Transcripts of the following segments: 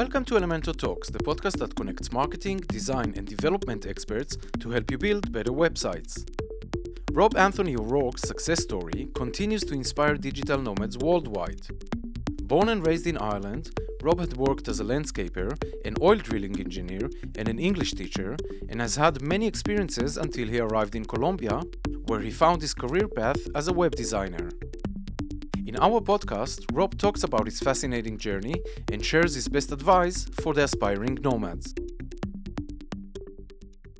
Welcome to Elementor Talks, the podcast that connects marketing, design, and development experts to help you build better websites. Rob Anthony O'Rourke's success story continues to inspire digital nomads worldwide. Born and raised in Ireland, Rob had worked as a landscaper, an oil drilling engineer, and an English teacher, and has had many experiences until he arrived in Colombia, where he found his career path as a web designer. In our podcast, Rob talks about his fascinating journey and shares his best advice for the aspiring nomads.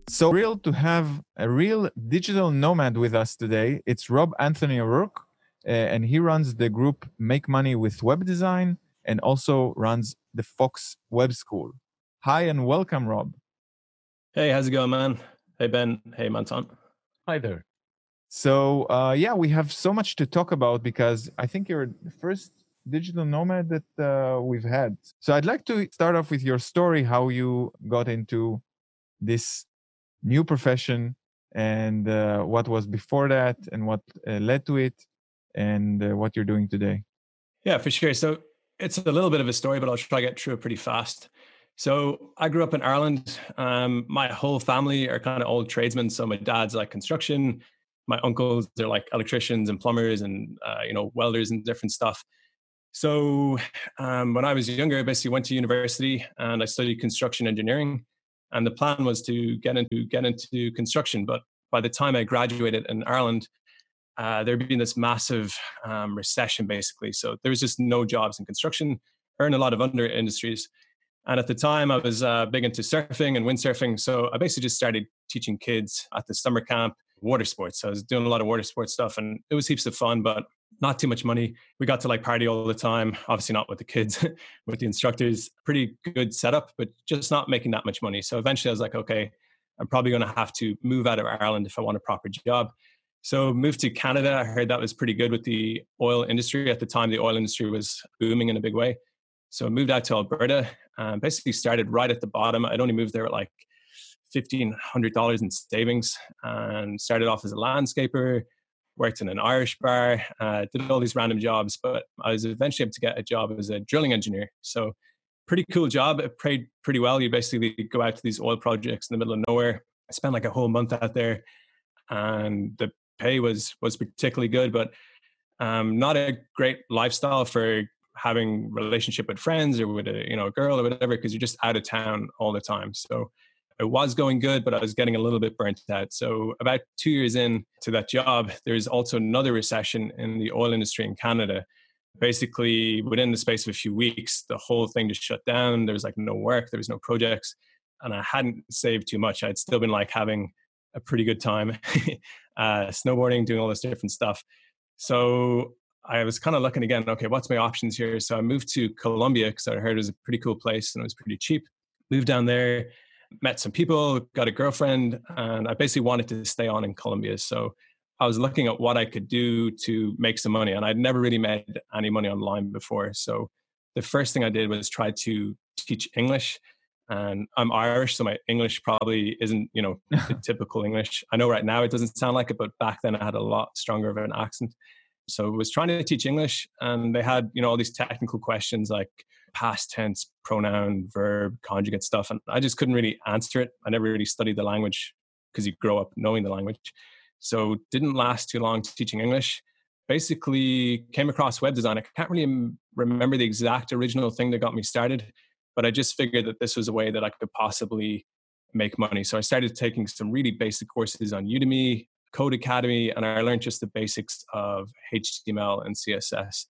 So real to have a real digital nomad with us today. It's Rob Anthony O'Rourke, uh, and he runs the group Make Money with Web Design and also runs the Fox Web School. Hi and welcome, Rob. Hey, how's it going, man? Hey, Ben. Hey, Manton. Hi there. So uh, yeah, we have so much to talk about because I think you're the first digital nomad that uh, we've had. So I'd like to start off with your story, how you got into this new profession and uh, what was before that and what uh, led to it and uh, what you're doing today. Yeah, for sure. So it's a little bit of a story, but I'll try to get through it pretty fast. So I grew up in Ireland. Um, my whole family are kind of old tradesmen. So my dad's like construction, my uncles they're like electricians and plumbers and uh, you know welders and different stuff. So um, when i was younger i basically went to university and i studied construction engineering and the plan was to get into get into construction. But by the time i graduated in ireland uh, there had been this massive um, recession basically. So there was just no jobs in construction in a lot of other industries. And at the time i was uh, big into surfing and windsurfing. So i basically just started teaching kids at the summer camp water sports. I was doing a lot of water sports stuff and it was heaps of fun, but not too much money. We got to like party all the time. Obviously not with the kids, with the instructors. Pretty good setup, but just not making that much money. So eventually I was like, okay, I'm probably going to have to move out of Ireland if I want a proper job. So moved to Canada. I heard that was pretty good with the oil industry. At the time, the oil industry was booming in a big way. So I moved out to Alberta and basically started right at the bottom. I'd only moved there at like $1,500 in savings and started off as a landscaper, worked in an Irish bar, uh, did all these random jobs, but I was eventually able to get a job as a drilling engineer. So pretty cool job. It paid pretty well. You basically go out to these oil projects in the middle of nowhere. I spent like a whole month out there and the pay was was particularly good, but um, not a great lifestyle for having relationship with friends or with a you know a girl or whatever because you're just out of town all the time. So it was going good, but I was getting a little bit burnt out. So about two years in to that job, there's also another recession in the oil industry in Canada. Basically, within the space of a few weeks, the whole thing just shut down. There was like no work, there was no projects, and I hadn't saved too much. I'd still been like having a pretty good time, uh, snowboarding, doing all this different stuff. So I was kind of looking again. Okay, what's my options here? So I moved to Colombia because I heard it was a pretty cool place and it was pretty cheap. Moved down there met some people, got a girlfriend, and I basically wanted to stay on in Colombia. So I was looking at what I could do to make some money, and I'd never really made any money online before. So the first thing I did was try to teach English. And I'm Irish, so my English probably isn't, you know, typical English. I know right now it doesn't sound like it, but back then I had a lot stronger of an accent. So I was trying to teach English, and they had, you know, all these technical questions like, past tense, pronoun, verb, conjugate stuff. And I just couldn't really answer it. I never really studied the language because you grow up knowing the language. So didn't last too long teaching English. Basically came across web design. I can't really remember the exact original thing that got me started, but I just figured that this was a way that I could possibly make money. So I started taking some really basic courses on Udemy, Codecademy, and I learned just the basics of HTML and CSS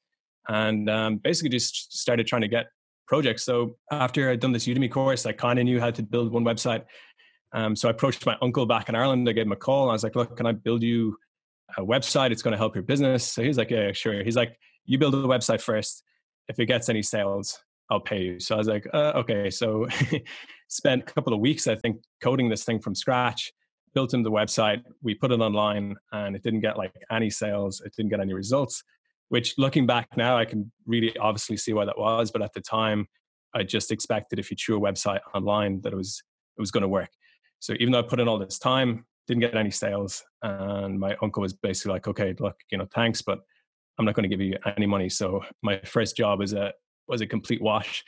and um, basically just started trying to get projects. So after I'd done this Udemy course, I kind of knew how to build one website. Um, so I approached my uncle back in Ireland. I gave him a call. And I was like, "Look, can I build you a website? It's going to help your business." So he's like, "Yeah, sure." He's like, "You build a website first. If it gets any sales, I'll pay you." So I was like, uh, "Okay." So spent a couple of weeks, I think, coding this thing from scratch. Built him the website. We put it online, and it didn't get like any sales. It didn't get any results which looking back now, I can really obviously see why that was. But at the time, I just expected if you threw a website online that it was it was going to work. So even though I put in all this time, didn't get any sales, and my uncle was basically like, "Okay, look, you know, thanks, but I'm not going to give you any money." So my first job was a was a complete wash.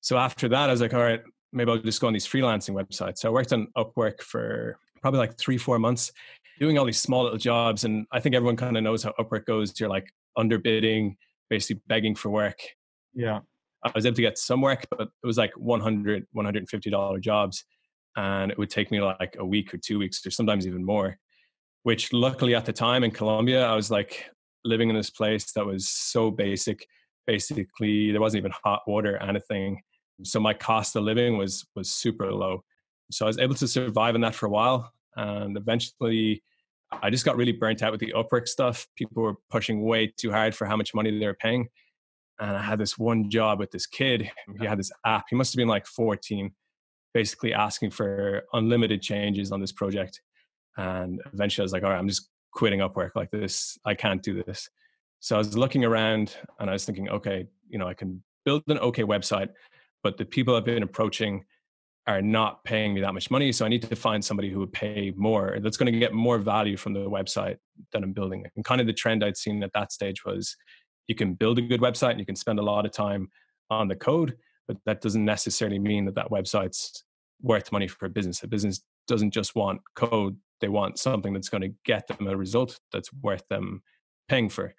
So after that, I was like, all right, maybe I'll just go on these freelancing websites. So I worked on Upwork for probably like three, four months, doing all these small little jobs. And I think everyone kind of knows how Upwork goes. You're like underbidding, basically begging for work. Yeah. I was able to get some work, but it was like 100, $150 jobs. And it would take me like a week or two weeks or sometimes even more, which luckily at the time in Colombia, I was like living in this place that was so basic. Basically, there wasn't even hot water, anything. So my cost of living was was super low. So I was able to survive in that for a while. And eventually I just got really burnt out with the Upwork stuff. People were pushing way too hard for how much money they were paying and I had this one job with this kid. He had this app. He must have been like 14, basically asking for unlimited changes on this project. And eventually I was like, all right, I'm just quitting Upwork like this. I can't do this. So I was looking around and I was thinking, okay, you know, I can build an okay website, but the people I've been approaching are not paying me that much money. So I need to find somebody who would pay more, that's going to get more value from the website that I'm building. And kind of the trend I'd seen at that stage was you can build a good website and you can spend a lot of time on the code, but that doesn't necessarily mean that that website's worth money for a business. A business doesn't just want code, they want something that's going to get them a result that's worth them paying for.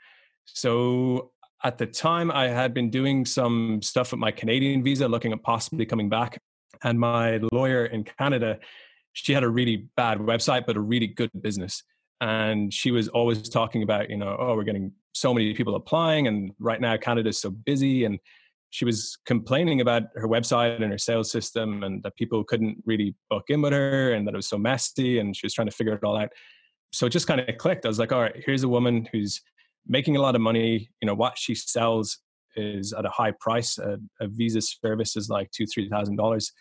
So at the time, I had been doing some stuff with my Canadian visa, looking at possibly coming back. And my lawyer in Canada, she had a really bad website, but a really good business. And she was always talking about you know oh we're getting so many people applying and right now canada's so busy. And she was complaining about her website and her sales system and that people couldn't really book in with her and that it was so messy and she was trying to figure it all out. So it just kind of clicked. I was like all right here's a woman who's making a lot of money. You know what she sells is at a high price. A, a visa service is like two three thousand dollars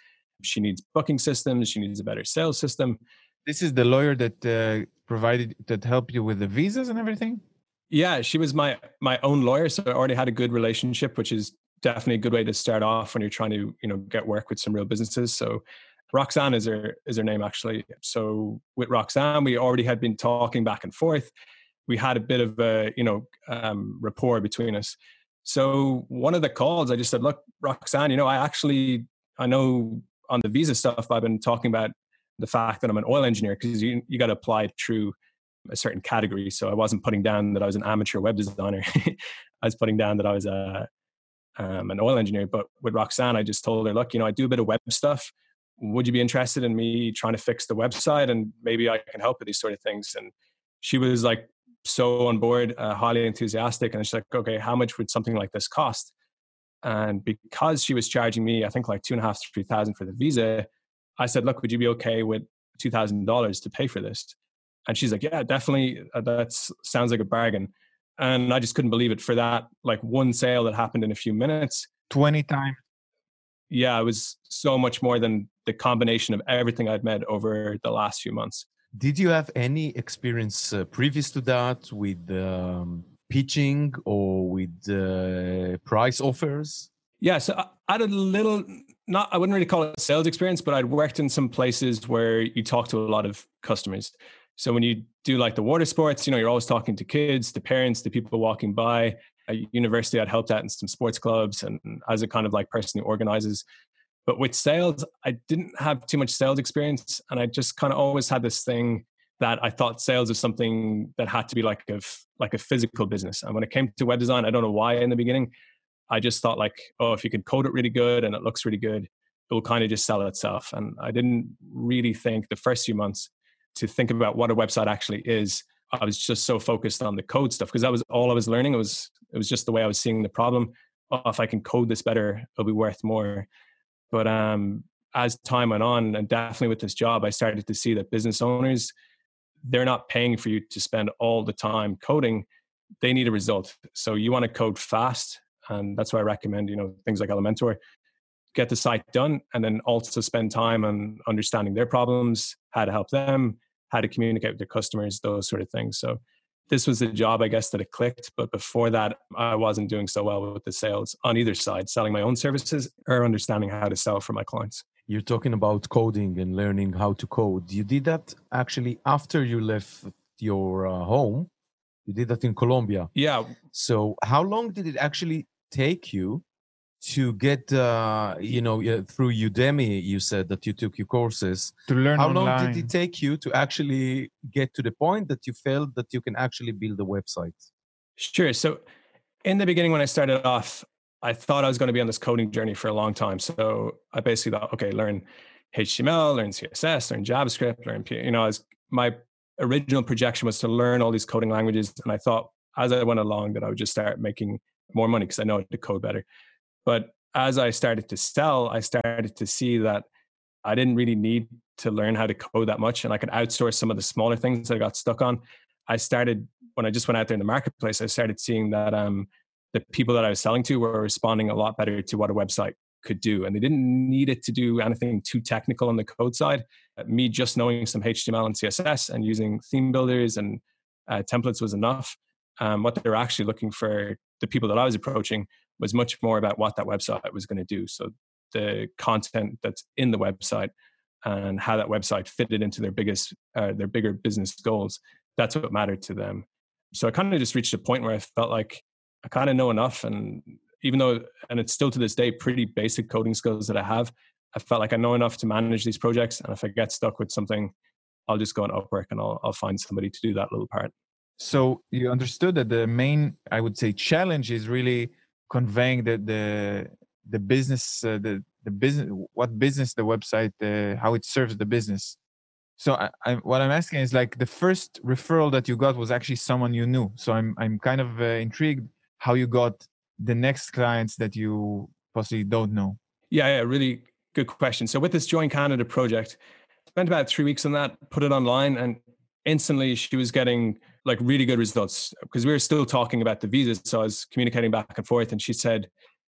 she needs booking systems she needs a better sales system this is the lawyer that uh, provided that helped you with the visas and everything. Yeah, she was my my own lawyer, so I already had a good relationship, which is definitely a good way to start off when you're trying to you know get work with some real businesses. So Roxanne is her is her name actually. So with Roxanne, we already had been talking back and forth. We had a bit of a you know um, rapport between us. So one of the calls, I just said, "Look, Roxanne, you know, I actually I know on the visa stuff I've been talking about the fact that I'm an oil engineer because you you got to apply through a certain category. So I wasn't putting down that I was an amateur web designer. I was putting down that I was a um, an oil engineer. But with Roxanne, I just told her, look, you know, I do a bit of web stuff. Would you be interested in me trying to fix the website and maybe I can help with these sort of things? And she was like so on board, uh, highly enthusiastic. And she's like, okay, how much would something like this cost? And because she was charging me, I think like two and a half, three thousand for the visa, I said, look, would you be okay with $2,000 to pay for this? And she's like, yeah, definitely. Uh, that sounds like a bargain. And I just couldn't believe it for that, like one sale that happened in a few minutes. 20 times. Yeah, it was so much more than the combination of everything I'd met over the last few months. Did you have any experience uh, previous to that with um, pitching or with uh, price offers? Yeah, so I had a little not I wouldn't really call it sales experience, but I'd worked in some places where you talk to a lot of customers. So when you do like the water sports, you know, you're always talking to kids, the parents, the people walking by. At university, I'd helped out in some sports clubs and as a kind of like person who organizes. But with sales, I didn't have too much sales experience. And I just kind of always had this thing that I thought sales was something that had to be like a like a physical business. And when it came to web design, I don't know why in the beginning, I just thought like, oh, if you can code it really good and it looks really good, it will kind of just sell itself. And I didn't really think the first few months to think about what a website actually is. I was just so focused on the code stuff because that was all I was learning. It was it was just the way I was seeing the problem. Oh, if I can code this better, it'll be worth more. But um, as time went on, and definitely with this job, I started to see that business owners they're not paying for you to spend all the time coding. They need a result. So you want to code fast and that's why I recommend you know things like Elementor. Get the site done, and then also spend time on understanding their problems, how to help them, how to communicate with their customers, those sort of things. So this was the job, I guess, that it clicked. But before that, I wasn't doing so well with the sales on either side, selling my own services or understanding how to sell for my clients. You're talking about coding and learning how to code. You did that actually after you left your uh, home. You did that in Colombia. Yeah. So, how long did it actually take you to get uh, you know through udemy you said that you took your courses to learn how online. long did it take you to actually get to the point that you felt that you can actually build a website sure so in the beginning when i started off i thought i was going to be on this coding journey for a long time so i basically thought okay learn html learn css learn javascript learn you know as my original projection was to learn all these coding languages and i thought as i went along that i would just start making more money because i know how to code better but as I started to sell, I started to see that I didn't really need to learn how to code that much and I could outsource some of the smaller things that I got stuck on. I started when I just went out there in the marketplace, I started seeing that um, the people that I was selling to were responding a lot better to what a website could do. And they didn't need it to do anything too technical on the code side. Uh, me just knowing some HTML and CSS and using theme builders and uh, templates was enough. Um, what they were actually looking for, the people that I was approaching, was much more about what that website was going to do. So the content that's in the website and how that website fitted into their biggest, uh, their bigger business goals. That's what mattered to them. So I kind of just reached a point where I felt like I kind of know enough, and even though, and it's still to this day, pretty basic coding skills that I have. I felt like I know enough to manage these projects, and if I get stuck with something, I'll just go on Upwork and I'll I'll find somebody to do that little part. So you understood that the main, I would say, challenge is really conveying the the the business uh, the the business what business the website uh, how it serves the business so I, I, what i'm asking is like the first referral that you got was actually someone you knew so i'm i'm kind of uh, intrigued how you got the next clients that you possibly don't know yeah yeah really good question so with this join canada project spent about three weeks on that put it online and instantly she was getting like really good results because we were still talking about the visas. So I was communicating back and forth, and she said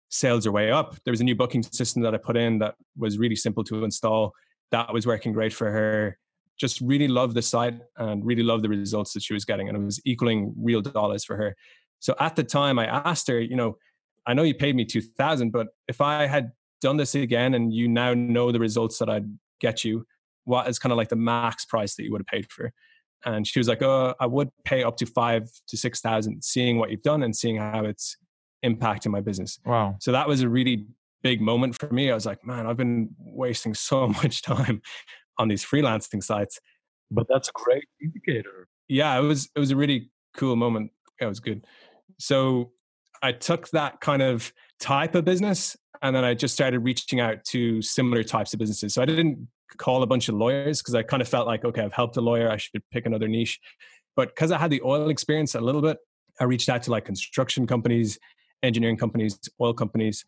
sales are way up. There was a new booking system that I put in that was really simple to install. That was working great for her. Just really loved the site and really loved the results that she was getting, and it was equaling real dollars for her. So at the time, I asked her, you know, I know you paid me two thousand, but if I had done this again and you now know the results that I'd get you, what is kind of like the max price that you would have paid for? and she was like, "Oh, I would pay up to five to six thousand, seeing what you've done and seeing how it's impacting my business." Wow! So that was a really big moment for me. I was like, "Man, I've been wasting so much time on these freelancing sites." But that's a great indicator. Yeah, it was. It was a really cool moment. It was good. So I took that kind of type of business and then I just started reaching out to similar types of businesses. So I didn't call a bunch of lawyers because I kind of felt like, okay, I've helped a lawyer, I should pick another niche. But because I had the oil experience a little bit, I reached out to like construction companies, engineering companies, oil companies.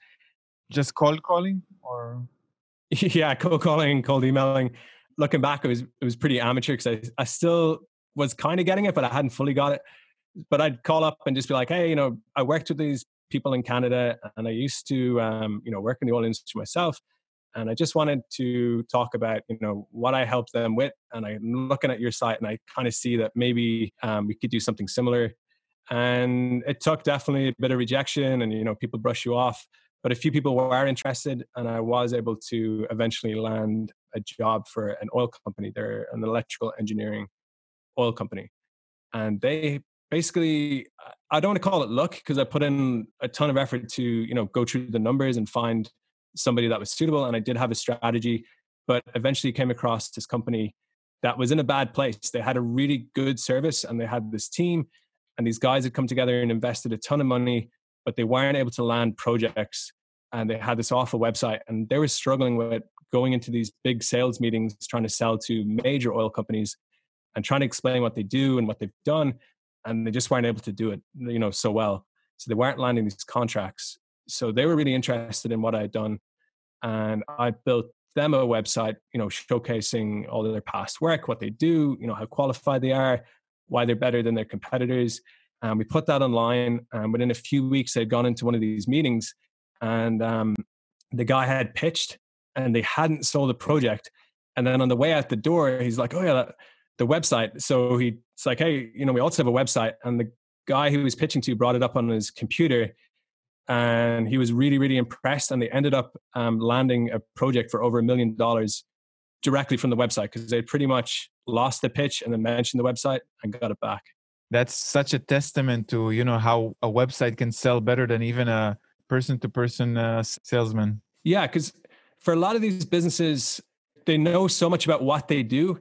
Just cold calling or? yeah, cold calling, cold emailing. Looking back, it was it was pretty amateur because I, I still was kind of getting it, but I hadn't fully got it. But I'd call up and just be like, hey, you know, I worked with these people in Canada and I used to, um, you know, work in the oil industry myself and I just wanted to talk about you know what I helped them with. And I'm looking at your site, and I kind of see that maybe um, we could do something similar. And it took definitely a bit of rejection, and you know people brush you off. But a few people were interested, and I was able to eventually land a job for an oil company. They're an electrical engineering oil company, and they basically I don't want to call it luck because I put in a ton of effort to you know go through the numbers and find somebody that was suitable and I did have a strategy, but eventually came across this company that was in a bad place. They had a really good service and they had this team and these guys had come together and invested a ton of money, but they weren't able to land projects and they had this awful website and they were struggling with going into these big sales meetings trying to sell to major oil companies and trying to explain what they do and what they've done and they just weren't able to do it you know so well so they weren't landing these contracts so they were really interested in what I had done, and I built them a website, you know, showcasing all of their past work, what they do, you know, how qualified they are, why they're better than their competitors. And we put that online. And within a few weeks, they'd gone into one of these meetings, and um, the guy had pitched, and they hadn't sold a project. And then on the way out the door, he's like, "Oh yeah, that, the website." So he's like, "Hey, you know, we also have a website." And the guy who was pitching to brought it up on his computer and he was really really impressed and they ended up um, landing a project for over a million dollars directly from the website because they pretty much lost the pitch and then mentioned the website and got it back that's such a testament to you know how a website can sell better than even a person to person salesman. Yeah, because for a lot of these businesses, they know so much about what they do,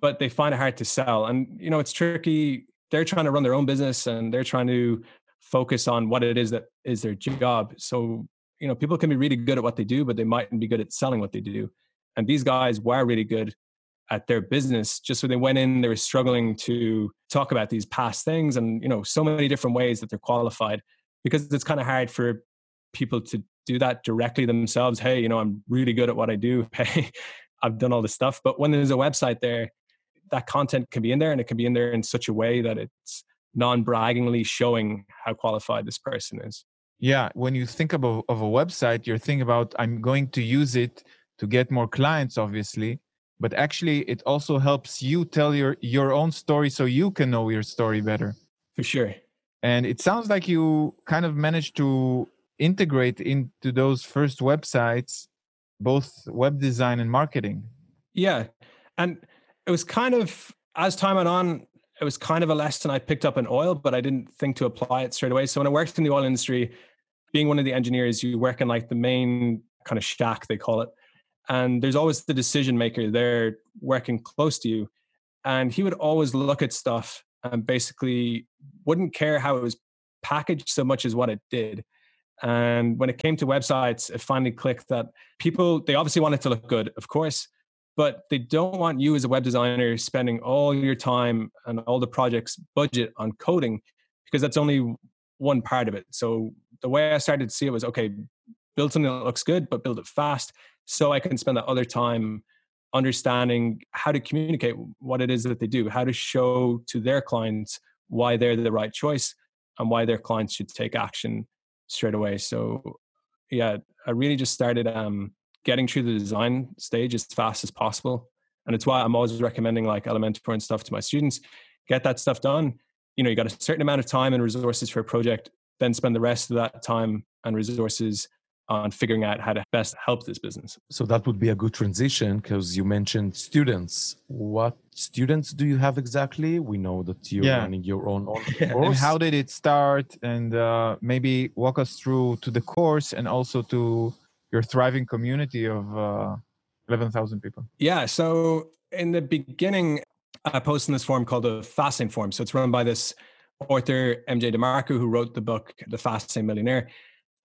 but they find it hard to sell. And you know, it's tricky. They're trying to run their own business and they're trying to focus on what it is that is their job. So, you know, people can be really good at what they do, but they mightn't be good at selling what they do. And these guys were really good at their business. Just when they went in, they were struggling to talk about these past things and, you know, so many different ways that they're qualified because it's kind of hard for people to do that directly themselves. Hey, you know, I'm really good at what I do. Hey, I've done all this stuff. But when there's a website there, that content can be in there and it can be in there in such a way that it's non-braggingly showing how qualified this person is. Yeah, when you think of a, of a website, you're thinking about I'm going to use it to get more clients, obviously, but actually it also helps you tell your your own story so you can know your story better. For sure. And it sounds like you kind of managed to integrate into those first websites both web design and marketing. Yeah. And it was kind of as time went on, it was kind of a lesson I picked up in oil, but I didn't think to apply it straight away. So when I worked in the oil industry, being one of the engineers, you work in like the main kind of shack, they call it. And there's always the decision maker there working close to you. And he would always look at stuff and basically wouldn't care how it was packaged so much as what it did. And when it came to websites, it finally clicked that people, they obviously wanted to look good, of course, but they don't want you as a web designer spending all your time and all the project's budget on coding because that's only one part of it. So the way I started to see it was okay, build something that looks good, but build it fast so I can spend that other time understanding how to communicate what it is that they do, how to show to their clients why they're the right choice and why their clients should take action straight away. So yeah, I really just started um, getting through the design stage as fast as possible. And it's why I'm always recommending like Elementor and stuff to my students. Get that stuff done. You know, you got a certain amount of time and resources for a project, then spend the rest of that time and resources on figuring out how to best help this business. So that would be a good transition because you mentioned students. What students do you have exactly? We know that you're yeah. running your own course. and how did it start? And uh, maybe walk us through to the course and also to your thriving community of uh, 11,000 people. Yeah. So in the beginning, I posted in this forum called the Fastlane Forum. So it's run by this author, MJ DeMarco, who wrote the book, The Fastlane Millionaire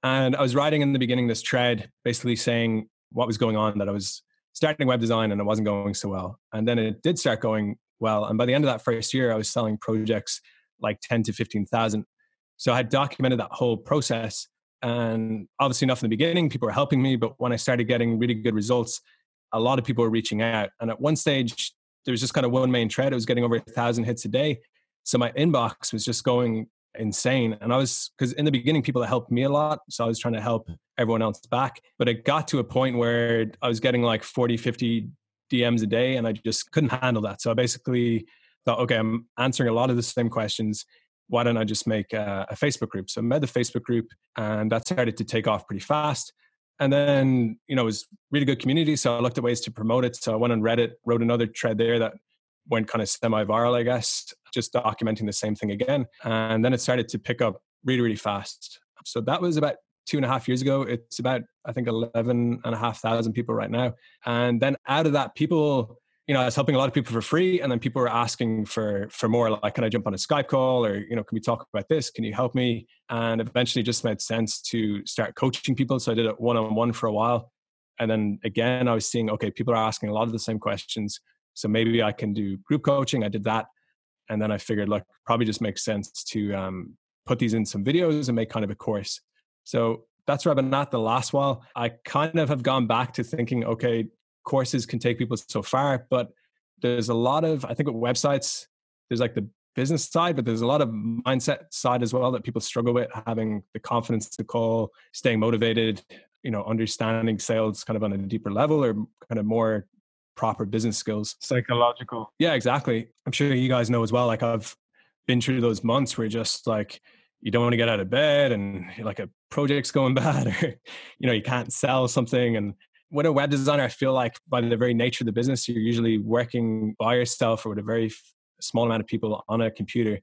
and I was writing in the beginning this thread, basically saying what was going on, that I was starting web design and it wasn't going so well. And then it did start going well. And by the end of that first year, I was selling projects like 10 to 15,000. So I had documented that whole process. And obviously, enough in the beginning, people were helping me. But when I started getting really good results, a lot of people were reaching out. And at one stage, there was just kind of one main thread. It was getting over a thousand hits a day. So my inbox was just going insane. And I was, because in the beginning, people that helped me a lot. So I was trying to help everyone else back. But it got to a point where I was getting like 40, 50 DMs a day and I just couldn't handle that. So I basically thought, okay, I'm answering a lot of the same questions. Why don't I just make a, a Facebook group? So I made the Facebook group and that started to take off pretty fast. And then, you know, it was really good community. So I looked at ways to promote it. So I went on Reddit, wrote another thread there that went kind of semi-viral, I guess, just documenting the same thing again. And then it started to pick up really, really fast. So that was about two and a half years ago. It's about, I think, 11 and a half thousand people right now. And then out of that, people, you know, I was helping a lot of people for free. And then people were asking for, for more, like, can I jump on a Skype call or, you know, can we talk about this? Can you help me? And eventually just made sense to start coaching people. So I did it one-on-one for a while. And then again, I was seeing, okay, people are asking a lot of the same questions. So maybe I can do group coaching. I did that. And then I figured, look, probably just makes sense to um, put these in some videos and make kind of a course. So that's where I've been at the last while. I kind of have gone back to thinking, okay, courses can take people so far, but there's a lot of, I think with websites, there's like the business side, but there's a lot of mindset side as well that people struggle with having the confidence to call, staying motivated, you know, understanding sales kind of on a deeper level or kind of more proper business skills. Psychological. Yeah, exactly. I'm sure you guys know as well. Like I've been through those months where just like you don't want to get out of bed and like a project's going bad or you know you can't sell something and when a web designer i feel like by the very nature of the business you're usually working by yourself or with a very small amount of people on a computer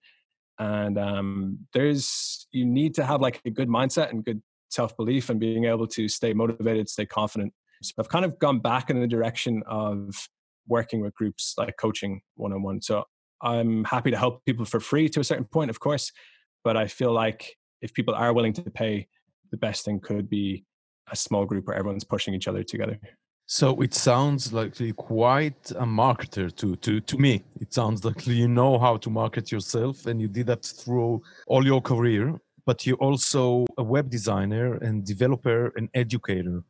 and um, there's you need to have like a good mindset and good self belief and being able to stay motivated, stay confident. So I've kind of gone back in the direction of working with groups like coaching one on one. So I'm happy to help people for free to a certain point, of course, but I feel like if people are willing to pay, the best thing could be a small group where everyone's pushing each other together. So it sounds like quite a marketer to to to me. It sounds like you know how to market yourself, and you did that through all your career. But you're also a web designer and developer and educator,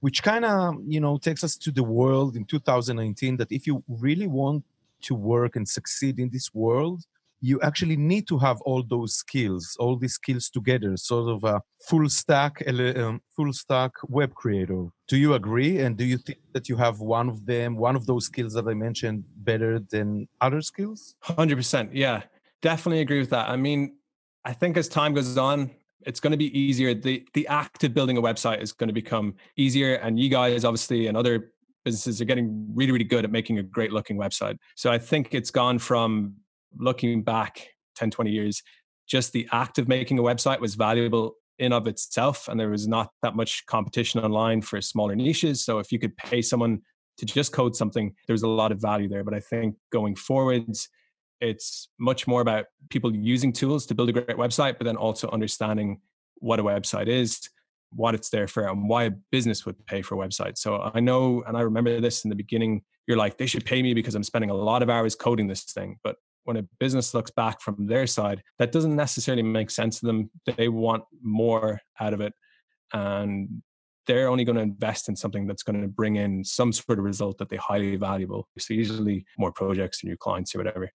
which kind of you know takes us to the world in 2019. That if you really want to work and succeed in this world, you actually need to have all those skills, all these skills together, sort of a full stack, um, full stack web creator. Do you agree? And do you think that you have one of them, one of those skills that I mentioned, better than other skills? Hundred percent, yeah, definitely agree with that. I mean, I think as time goes on, it's going to be easier. the The act of building a website is going to become easier, and you guys, obviously, and other businesses are getting really, really good at making a great looking website. So I think it's gone from looking back 10, 20 years, just the act of making a website was valuable in of itself and there was not that much competition online for smaller niches. So if you could pay someone to just code something there's a lot of value there. But i think going forwards it's much more about people using tools to build a great website but then also understanding what a website is what it's there for and why a business would pay for a website. So i know and i remember this in the beginning you're like they should pay me because i'm spending a lot of hours coding this thing. But when a business looks back from their side, that doesn't necessarily make sense to them. They want more out of it. And they're only going to invest in something that's going to bring in some sort of result that they highly valuable. So usually more projects and new clients or whatever.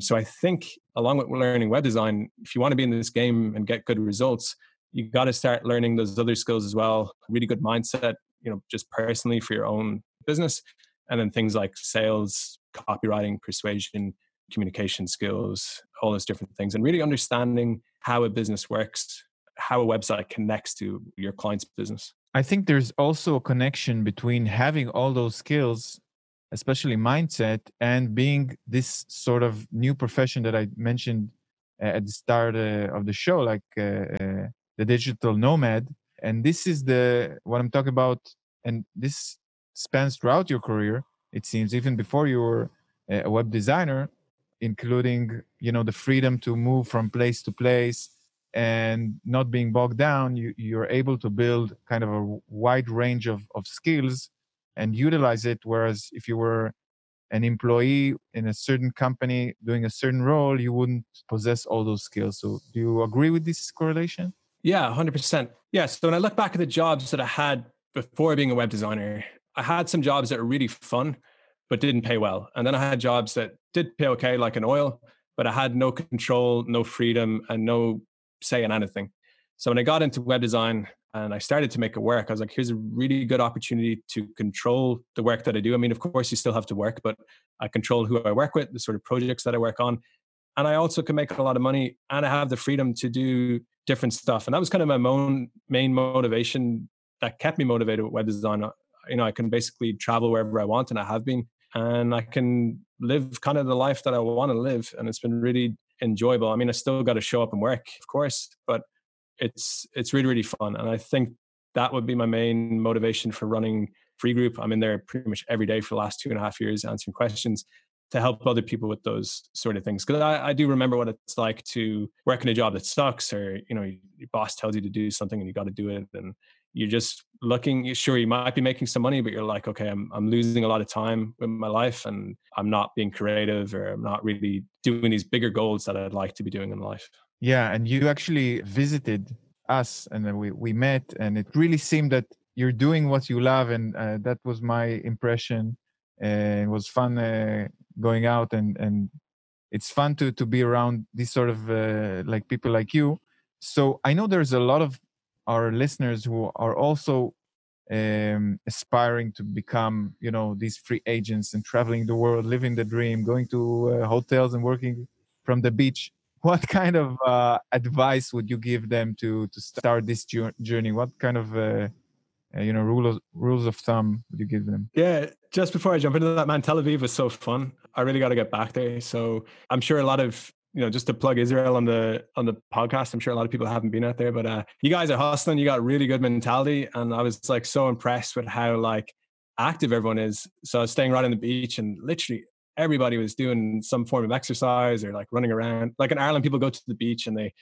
So I think along with learning web design, if you want to be in this game and get good results, you got to start learning those other skills as well. Really good mindset, you know, just personally for your own business. And then things like sales, copywriting, persuasion, communication skills, all those different things, and really understanding how a business works, how a website connects to your client's business. I think there's also a connection between having all those skills, especially mindset, and being this sort of new profession that I mentioned uh, at the start uh, of the show, like uh, the digital nomad. And this is the what I'm talking about, and this spans throughout your career. It seems even before you were a web designer, including you know the freedom to move from place to place and not being bogged down you, you're able to build kind of a wide range of, of skills and utilize it. Whereas if you were an employee in a certain company doing a certain role you wouldn't possess all those skills. So do you agree with this correlation? Yeah 100% yeah so when i look back at the jobs that i had before being a web designer i had some jobs that were really fun but didn't pay well. And then I had jobs that did pay okay, like in oil, but I had no control, no freedom, and no say in anything. So when I got into web design and I started to make it work, I was like, here's a really good opportunity to control the work that I do. I mean, of course, you still have to work, but I control who I work with, the sort of projects that I work on. And I also can make a lot of money and I have the freedom to do different stuff. And that was kind of my main, main motivation that kept me motivated with web design. You know, I can basically travel wherever I want and I have been and I can live kind of the life that I want to live. And it's been really enjoyable. I mean, I still got to show up and work, of course, but it's it's really really fun. And I think that would be my main motivation for running Free Group. I'm in there pretty much every day for the last two and a half years answering questions to help other people with those sort of things. Because I, I, do remember what it's like to work in a job that sucks, or you know, your boss tells you to do something and you got to do it, and you're just looking sure you might be making some money but you're like okay I'm, I'm losing a lot of time with my life and i'm not being creative or i'm not really doing these bigger goals that i'd like to be doing in life. Yeah and you actually visited us and then we, we met and it really seemed that you're doing what you love and uh, that was my impression. And it was fun uh, going out and and it's fun to to be around these sort of uh, like people like you. So i know there's a lot of our listeners who are also um, aspiring to become, you know, these free agents and traveling the world, living the dream, going to uh, hotels and working from the beach. What kind of uh, advice would you give them to to start this journey? What kind of uh, uh, you know rules rules of thumb would you give them? Yeah, just before I jump into that, man, Tel Aviv was so fun. I really got to get back there. So I'm sure a lot of you know, just to plug Israel on the on the podcast. I'm sure a lot of people haven't been out there, but uh, you guys are hustling. You got really good mentality, and I was like so impressed with how like active everyone is. So I was staying right on the beach, and literally everybody was doing some form of exercise or like running around. Like in Ireland, people go to the beach and they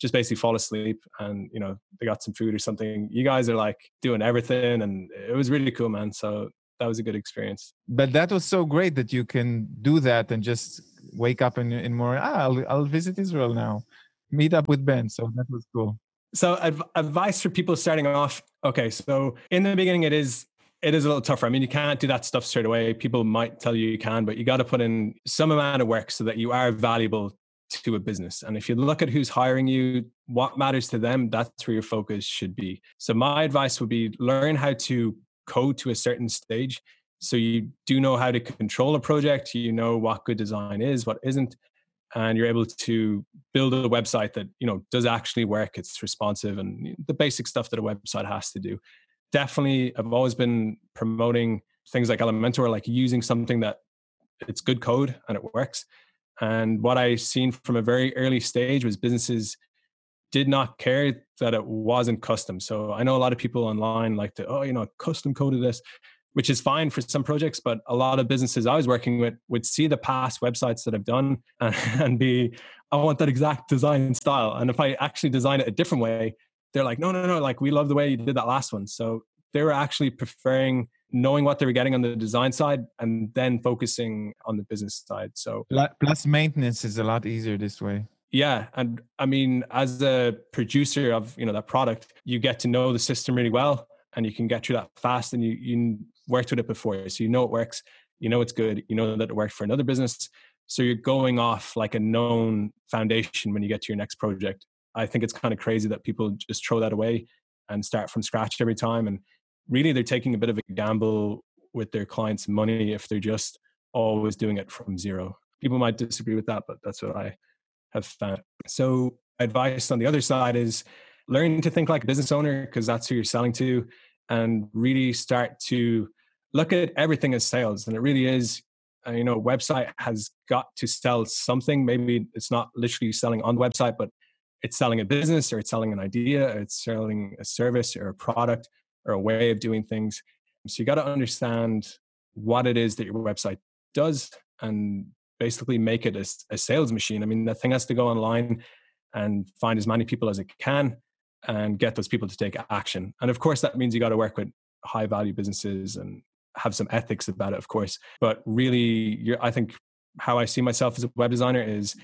just basically fall asleep and you know they got some food or something you guys are like doing everything and it was really cool man so that was a good experience but that was so great that you can do that and just wake up in in more ah, I'll, I'll visit israel now meet up with ben so that was cool so adv- advice for people starting off okay so in the beginning it is it is a little tougher. I mean, you can't do that stuff straight away. People might tell you you can, but you got to put in some amount of work so that you are valuable to a business. And if you look at who's hiring you, what matters to them, that's where your focus should be. So my advice would be learn how to code to a certain stage. So you do know how to control a project, you know what good design is, what isn't, and you're able to build a website that, you know, does actually work, it's responsive and the basic stuff that a website has to do. Definitely I've always been promoting things like Elementor, like using something that it's good code and it works and what I seen from a very early stage was businesses did not care that it wasn't custom. So I know a lot of people online like to, oh, you know, custom coded this, which is fine for some projects, but a lot of businesses I was working with would see the past websites that I've done and, and be, I want that exact design style. And if I actually design it a different way, they're like, no, no, no, like we love the way you did that last one. So they were actually preferring knowing what they were getting on the design side and then focusing on the business side. So plus maintenance is a lot easier this way. Yeah, and I mean, as a producer of you know that product, you get to know the system really well, and you can get through that fast, and you you worked with it before, so you know it works, you know it's good, you know that it worked for another business, so you're going off like a known foundation when you get to your next project. I think it's kind of crazy that people just throw that away and start from scratch every time, and really they're taking a bit of a gamble with their clients' money if they're just always doing it from zero. People might disagree with that, but that's what I have found. So, advice on the other side is learn to think like a business owner because that's who you're selling to, and really start to look at everything as sales. And it really is, uh, you know, website has got to sell something. Maybe it's not literally selling on the website, but it's selling a business or it's selling an idea, or it's selling a service or a product or a way of doing things. So you got to understand what it is that your website does and basically make it a, a sales machine. I mean, the thing has to go online and find as many people as it can and get those people to take action. And of course, that means you got to work with high value businesses and have some ethics about it, of course. But really, I think how I see myself as a web designer is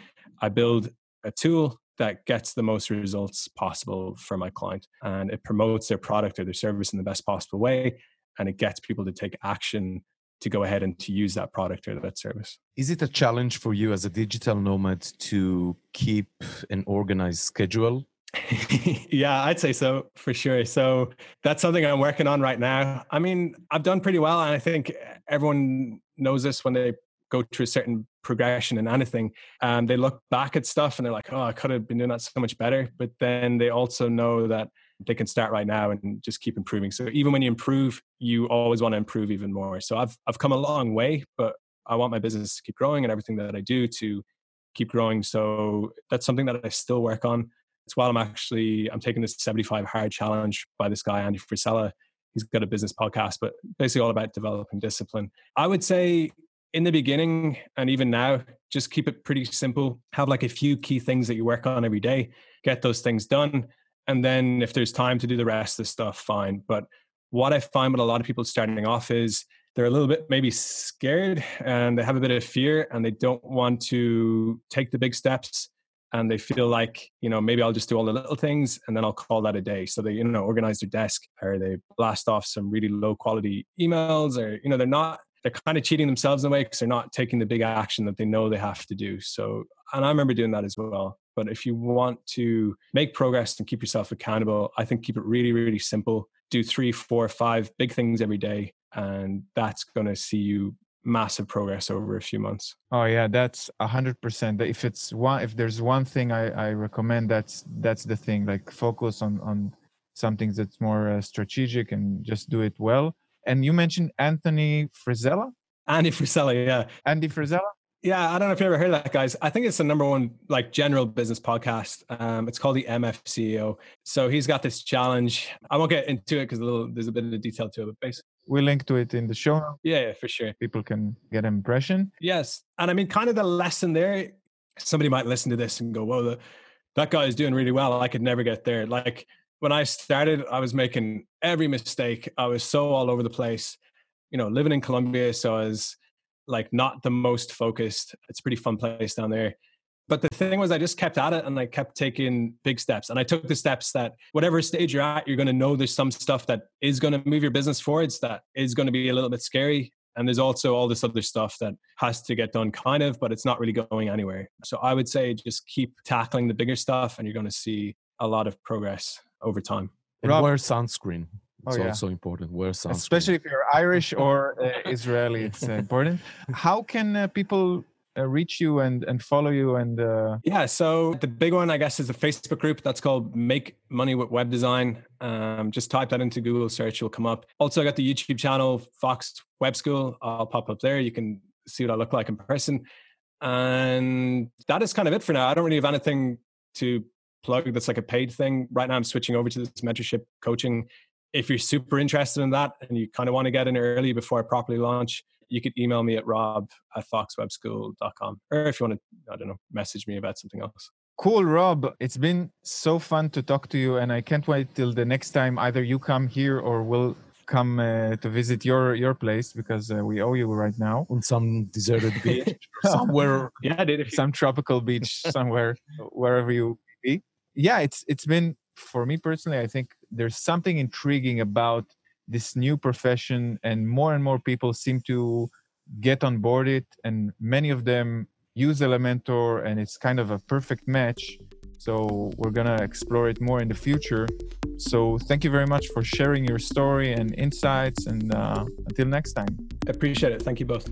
I build a tool that gets the most results possible for my client and it promotes their product or their service in the best possible way and it gets people to take action to go ahead and to use that product or that service. Is it a challenge for you as a digital nomad to keep an organized schedule? yeah, I'd say so for sure. So that's something I'm working on right now. I mean, I've done pretty well, and I think everyone knows this when they go through a certain progression in anything and they look back at stuff and they're like oh i could have been doing that so much better but then they also know that they can start right now and just keep improving. So even when you improve you always want to improve even more. So i've i've come a long way but i want my business to keep growing and everything that i do to keep growing. So that's something that i still work on. It's while i'm actually i'm taking this 75 hard challenge by this guy andy frisella. He's got a business podcast but basically all about developing discipline. I would say in the beginning and even now, just keep it pretty simple. Have like a few key things that you work on every day, get those things done. And then if there's time to do the rest of the stuff, fine. But what I find with a lot of people starting off is they're a little bit maybe scared and they have a bit of fear and they don't want to take the big steps and they feel like you know maybe i'll just do all the little things and then i'll call that a day so they you know organize their desk or they blast off some really low quality emails or you know they're not they're kind of cheating themselves in a way because they're not taking the big action that they know they have to do. So, and I remember doing that as well. But if you want to make progress and keep yourself accountable, I think keep it really, really simple. Do three, four, five big things every day, and that's going to see you massive progress over a few months. Oh yeah, that's a hundred percent. If it's one, if there's one thing I, I recommend, that's that's the thing. Like focus on on something that's more uh, strategic and just do it well and you mentioned Anthony Frisella? Andy Frisella, yeah. Andy Frisella? Yeah, I don't know if you ever heard that, guys. I think it's the number one like general business podcast. Um, it's called the MF CEO. So he's got this challenge. I won't get into it because there's a bit of detail to it, but basically, we'll link to it in the show. Yeah, yeah, for sure. People can get an impression. Yes, and I mean, kind of the lesson there. Somebody might listen to this and go, "Whoa, the, that guy is doing really well. I could never get there." Like when I started, I was making every mistake. I was so all over the place. You know, living in Colombia, so I was like not the most focused. It's a pretty fun place down there. But the thing was, I just kept at it and I kept taking big steps. And I took the steps that whatever stage you're at, you're going to know there's some stuff that is going to move your business forwards, that is going to be a little bit scary. And there's also all this other stuff that has to get done, kind of, but it's not really going anywhere. So I would say just keep tackling the bigger stuff and you're going to see a lot of progress over time. And Rob, wear sunscreen. It's oh, yeah. also important. Wear sunscreen. Especially if you're Irish or uh, Israeli, it's uh, important. How can uh, people uh, reach you and, and follow you? And uh yeah, so the big one, I guess, is a Facebook group that's called Make Money with Web Design. Um, just type that into Google search, it'll come up. Also, I got the YouTube channel Fox Web School. I'll pop up there. You can see what I look like in person. And that is kind of it for now. I don't really have anything to plug that's like a paid thing. Right now, I'm switching over to this mentorship coaching if you're super interested in that and you kind of want to get in early before I properly launch, you could email me at rob at foxwebschool.com. Or if you want to, I don't know, message me about something else. Cool, Rob. It's been so fun to talk to you, and I can't wait till the next time either you come here or we'll come uh, to visit your your place because uh, we owe you right now on some deserted beach somewhere. Yeah, dude, some tropical beach somewhere, wherever you be. Yeah, it's it's been for me personally. I think there's something intriguing about this new profession and more and more people seem to get on board it and many of them use elementor and it's kind of a perfect match. So we're gonna explore it more in the future. So thank you very much for sharing your story and insights and uh, until next time. Appreciate it. Thank you both